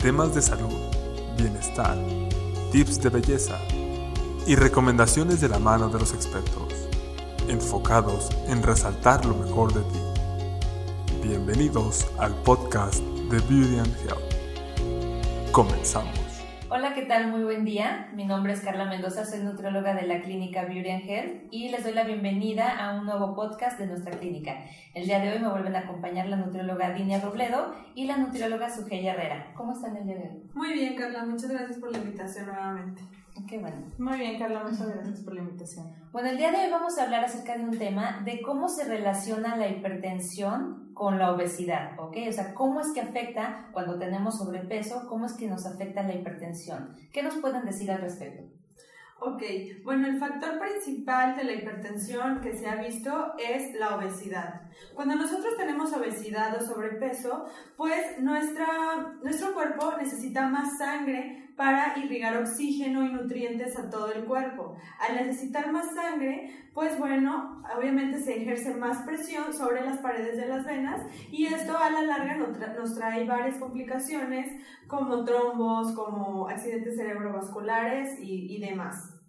temas de salud, bienestar, tips de belleza y recomendaciones de la mano de los expertos, enfocados en resaltar lo mejor de ti. Bienvenidos al podcast de Beauty and Health. Comenzamos. Hola, ¿qué tal? Muy buen día. Mi nombre es Carla Mendoza, soy nutrióloga de la clínica Beauty and Health y les doy la bienvenida a un nuevo podcast de nuestra clínica. El día de hoy me vuelven a acompañar la nutrióloga Dinia Robledo y la nutrióloga Sugeya Herrera. ¿Cómo están el día de hoy? Muy bien, Carla, muchas gracias por la invitación nuevamente. Qué bueno. Muy bien, Carla, muchas gracias por la invitación. Bueno, el día de hoy vamos a hablar acerca de un tema de cómo se relaciona la hipertensión con la obesidad, ¿ok? O sea, cómo es que afecta cuando tenemos sobrepeso, cómo es que nos afecta la hipertensión. ¿Qué nos pueden decir al respecto? Ok, bueno, el factor principal de la hipertensión que se ha visto es la obesidad. Cuando nosotros tenemos obesidad o sobrepeso, pues nuestra, nuestro cuerpo necesita más sangre para irrigar oxígeno y nutrientes a todo el cuerpo. Al necesitar más sangre, pues bueno, obviamente se ejerce más presión sobre las paredes de las venas y esto a la larga nos trae varias complicaciones como trombos, como accidentes cerebrovasculares y, demás.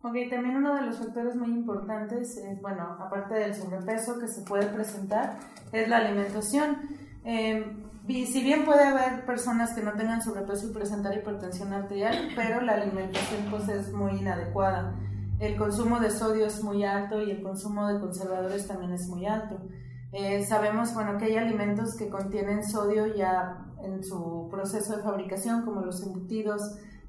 Ok, también uno de los factores muy importantes, es, bueno, aparte del sobrepeso que se puede presentar, es la alimentación. Eh, y si bien puede haber personas que no tengan sobrepeso y presentar hipertensión arterial, pero la alimentación pues es muy inadecuada. El consumo de sodio es muy alto y el consumo de conservadores también es muy alto. Eh, sabemos bueno, que hay alimentos que contienen sodio ya en su proceso de fabricación, como los embutidos,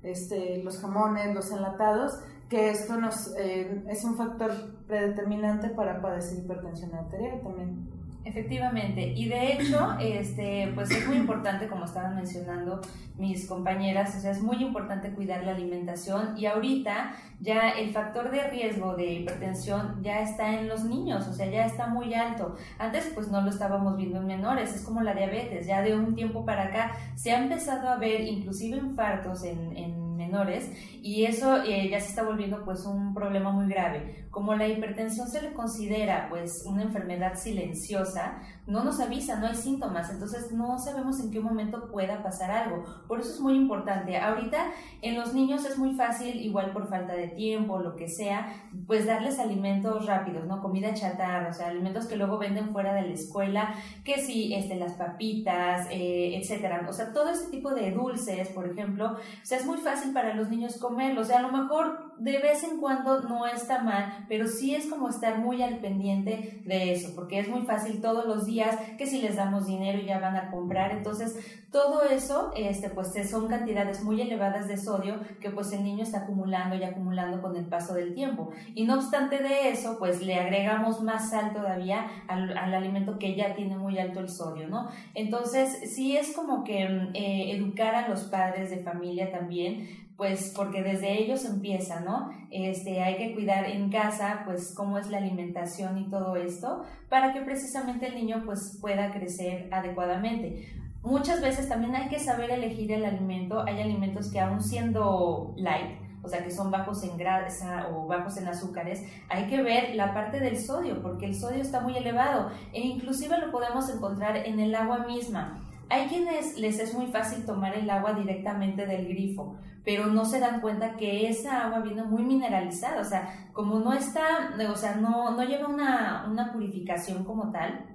este, los jamones, los enlatados, que esto nos, eh, es un factor predeterminante para padecer hipertensión arterial también. Efectivamente, y de hecho, este, pues es muy importante, como estaban mencionando mis compañeras, o sea, es muy importante cuidar la alimentación y ahorita ya el factor de riesgo de hipertensión ya está en los niños, o sea, ya está muy alto. Antes pues no lo estábamos viendo en menores, es como la diabetes, ya de un tiempo para acá se ha empezado a ver inclusive infartos en, en menores y eso eh, ya se está volviendo pues un problema muy grave. Como la hipertensión se le considera pues una enfermedad silenciosa, no nos avisa, no hay síntomas, entonces no sabemos en qué momento pueda pasar algo. Por eso es muy importante. Ahorita en los niños es muy fácil, igual por falta de tiempo, lo que sea, pues darles alimentos rápidos, ¿no? Comida chatarra, o sea, alimentos que luego venden fuera de la escuela, que sí, este, las papitas, eh, etcétera. O sea, todo ese tipo de dulces, por ejemplo, o sea, es muy fácil para los niños comerlos. O sea, a lo mejor de vez en cuando no está mal, pero sí es como estar muy al pendiente de eso, porque es muy fácil todos los días que si les damos dinero ya van a comprar. Entonces, todo eso, este, pues son cantidades muy elevadas de sodio que pues el niño está acumulando y acumulando con el paso del tiempo. Y no obstante de eso, pues le agregamos más sal todavía al, alimento que ya tiene muy alto el sodio, ¿no? Entonces, sí es como que eh, educar a los padres de familia también pues porque desde ellos empieza, ¿no? Este, hay que cuidar en casa, pues, cómo es la alimentación y todo esto, para que precisamente el niño, pues, pueda crecer adecuadamente. Muchas veces también hay que saber elegir el alimento. Hay alimentos que aún siendo light, o sea, que son bajos en grasa o bajos en azúcares, hay que ver la parte del sodio, porque el sodio está muy elevado e inclusive lo podemos encontrar en el agua misma. Hay quienes les es muy fácil tomar el agua directamente del grifo, pero no se dan cuenta que esa agua viene muy mineralizada, o sea, como no está, o sea, no, no lleva una, una purificación como tal,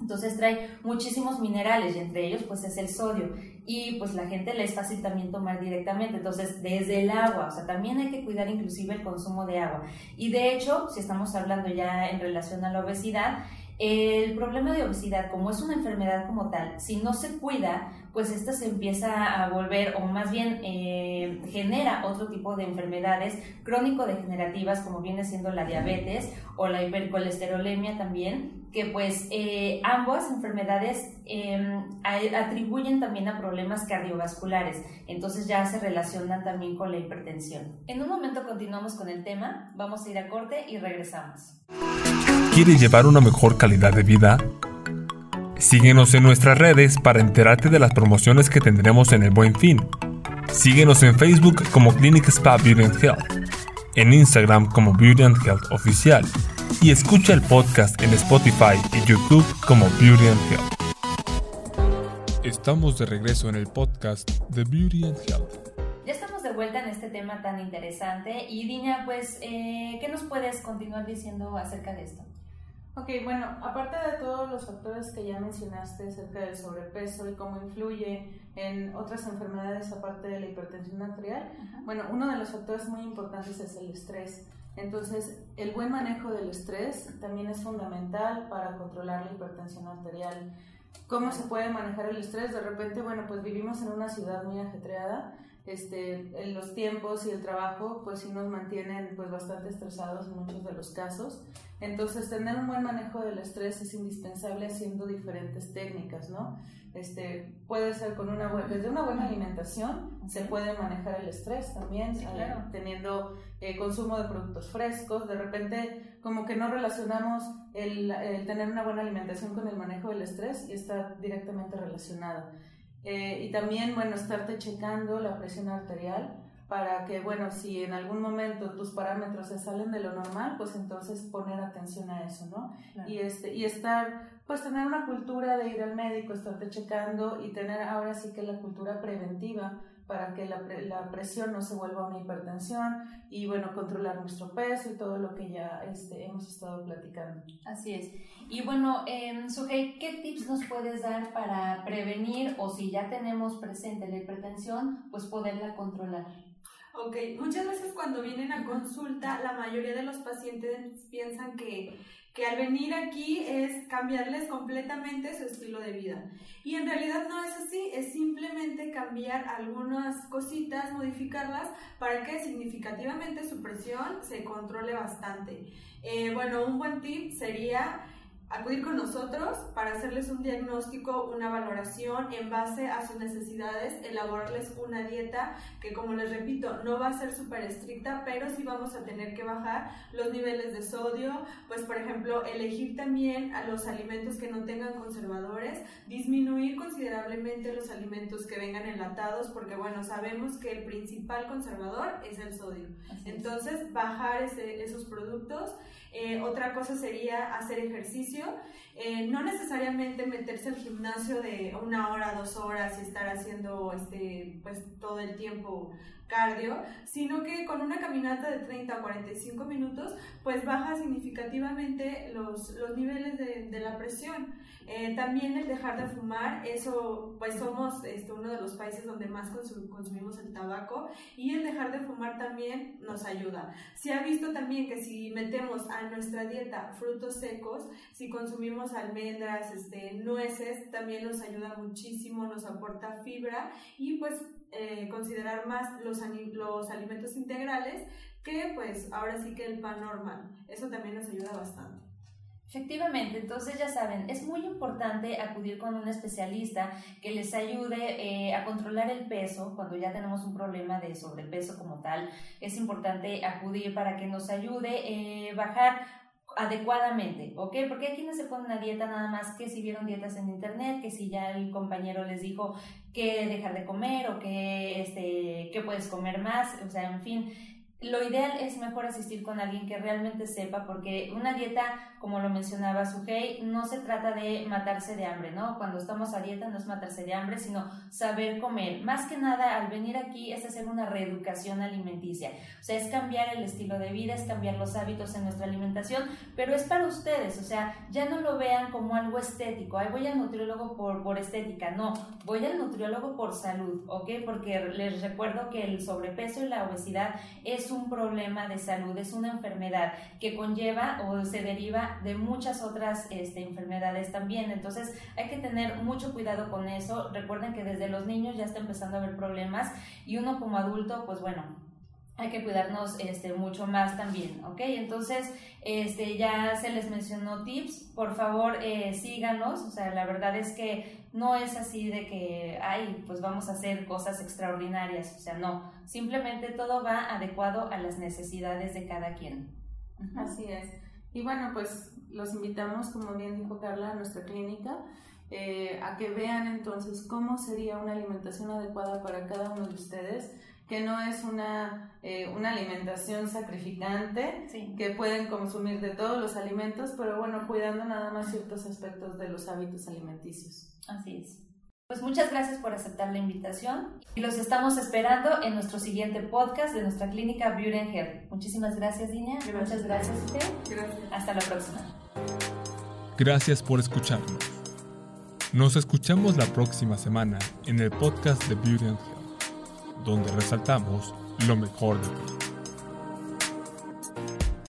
entonces trae muchísimos minerales y entre ellos pues es el sodio y pues la gente le es fácil también tomar directamente, entonces desde el agua, o sea, también hay que cuidar inclusive el consumo de agua. Y de hecho, si estamos hablando ya en relación a la obesidad, el problema de obesidad, como es una enfermedad como tal, si no se cuida, pues esta se empieza a volver, o más bien eh, genera otro tipo de enfermedades crónico-degenerativas, como viene siendo la diabetes o la hipercolesterolemia también, que pues eh, ambas enfermedades em, atribuyen también a problemas cardiovasculares, entonces ya se relacionan también con la hipertensión. En un momento continuamos con el tema, vamos a ir a corte y regresamos. ¿Quieres llevar una mejor calidad de vida? Síguenos en nuestras redes para enterarte de las promociones que tendremos en el Buen Fin. Síguenos en Facebook como Clinic Spa Beauty and Health, en Instagram como Beauty and Health Oficial y escucha el podcast en Spotify y YouTube como Beauty and Health. Estamos de regreso en el podcast The Beauty and Health. Ya estamos de vuelta en este tema tan interesante y Dina, pues, eh, ¿qué nos puedes continuar diciendo acerca de esto? Ok, bueno, aparte de todos los factores que ya mencionaste acerca del sobrepeso y cómo influye en otras enfermedades aparte de la hipertensión arterial, bueno, uno de los factores muy importantes es el estrés. Entonces, el buen manejo del estrés también es fundamental para controlar la hipertensión arterial. ¿Cómo se puede manejar el estrés? De repente, bueno, pues vivimos en una ciudad muy ajetreada, este, en los tiempos y el trabajo, pues sí nos mantienen pues bastante estresados en muchos de los casos. Entonces, tener un buen manejo del estrés es indispensable haciendo diferentes técnicas, ¿no? Este, puede ser con una buena, desde una buena alimentación, se puede manejar el estrés también, eh, teniendo eh, consumo de productos frescos, de repente como que no relacionamos el, el, tener una buena alimentación con el manejo del estrés y está directamente relacionado. Eh, y también, bueno, estarte checando la presión arterial, para que, bueno, si en algún momento tus parámetros se salen de lo normal, pues entonces poner atención a eso, ¿no? Y, este, y estar, pues tener una cultura de ir al médico, estarte checando y tener ahora sí que la cultura preventiva para que la, la presión no se vuelva una hipertensión y, bueno, controlar nuestro peso y todo lo que ya este, hemos estado platicando. Así es. Y bueno, eh, Sujei, ¿qué tips nos puedes dar para prevenir o si ya tenemos presente la hipertensión, pues poderla controlar? Ok, muchas veces cuando vienen a consulta, la mayoría de los pacientes piensan que, que al venir aquí es cambiarles completamente su estilo de vida. Y en realidad no es así, es simplemente cambiar algunas cositas, modificarlas para que significativamente su presión se controle bastante. Eh, bueno, un buen tip sería acudir con nosotros para hacerles un diagnóstico, una valoración en base a sus necesidades, elaborarles una dieta que como les repito no va a ser súper estricta, pero sí vamos a tener que bajar los niveles de sodio, pues por ejemplo elegir también a los alimentos que no tengan conservadores, disminuir considerablemente los alimentos que vengan enlatados, porque bueno, sabemos que el principal conservador es el sodio. Entonces bajar esos productos. Eh, otra cosa sería hacer ejercicio, eh, no necesariamente meterse al gimnasio de una hora, dos horas y estar haciendo este, pues, todo el tiempo cardio, sino que con una caminata de 30 a 45 minutos, pues baja significativamente los, los niveles de, de la presión. Eh, también el dejar de fumar, eso, pues somos este, uno de los países donde más consumimos el tabaco y el dejar de fumar también nos ayuda. Se ha visto también que si metemos a nuestra dieta frutos secos, si consumimos almendras, este, nueces, también nos ayuda muchísimo, nos aporta fibra y pues eh, considerar más los, los alimentos integrales que pues ahora sí que el pan normal. Eso también nos ayuda bastante. Efectivamente, entonces ya saben, es muy importante acudir con un especialista que les ayude eh, a controlar el peso cuando ya tenemos un problema de sobrepeso como tal. Es importante acudir para que nos ayude a eh, bajar adecuadamente, ¿ok? Porque hay quienes se ponen una dieta nada más que si vieron dietas en internet, que si ya el compañero les dijo que dejar de comer o que, este, que puedes comer más, o sea, en fin, lo ideal es mejor asistir con alguien que realmente sepa, porque una dieta, como lo mencionaba Sujei, no se trata de matarse de hambre, ¿no? Cuando estamos a dieta no es matarse de hambre, sino saber comer. Más que nada, al venir aquí es hacer una reeducación alimenticia. O sea, es cambiar el estilo de vida, es cambiar los hábitos en nuestra alimentación, pero es para ustedes, o sea, ya no lo vean como algo estético. Ay, voy al nutriólogo por, por estética. No, voy al nutriólogo por salud, ¿ok? Porque les recuerdo que el sobrepeso y la obesidad es problema de salud, es una enfermedad que conlleva o se deriva de muchas otras este, enfermedades también. Entonces hay que tener mucho cuidado con eso. Recuerden que desde los niños ya está empezando a haber problemas y uno como adulto, pues bueno, hay que cuidarnos este, mucho más también, ¿ok? Entonces, este, ya se les mencionó tips, por favor eh, síganos, o sea, la verdad es que no es así de que, ay, pues vamos a hacer cosas extraordinarias, o sea, no, simplemente todo va adecuado a las necesidades de cada quien. Así es. Y bueno, pues los invitamos, como bien dijo Carla, a nuestra clínica. Eh, a que vean entonces cómo sería una alimentación adecuada para cada uno de ustedes que no es una, eh, una alimentación sacrificante, que pueden consumir de todos los alimentos, pero bueno, cuidando nada más ciertos aspectos de los hábitos alimenticios. Así es. Pues muchas gracias por aceptar la invitación y los estamos esperando en nuestro siguiente podcast de nuestra clínica Beauty and Health. Muchísimas gracias, Dina. Muchas gracias, usted. Gracias. Hasta la próxima. Gracias por escucharnos. Nos escuchamos la próxima semana en el podcast de Beauty and Health, donde resaltamos lo mejor de ti.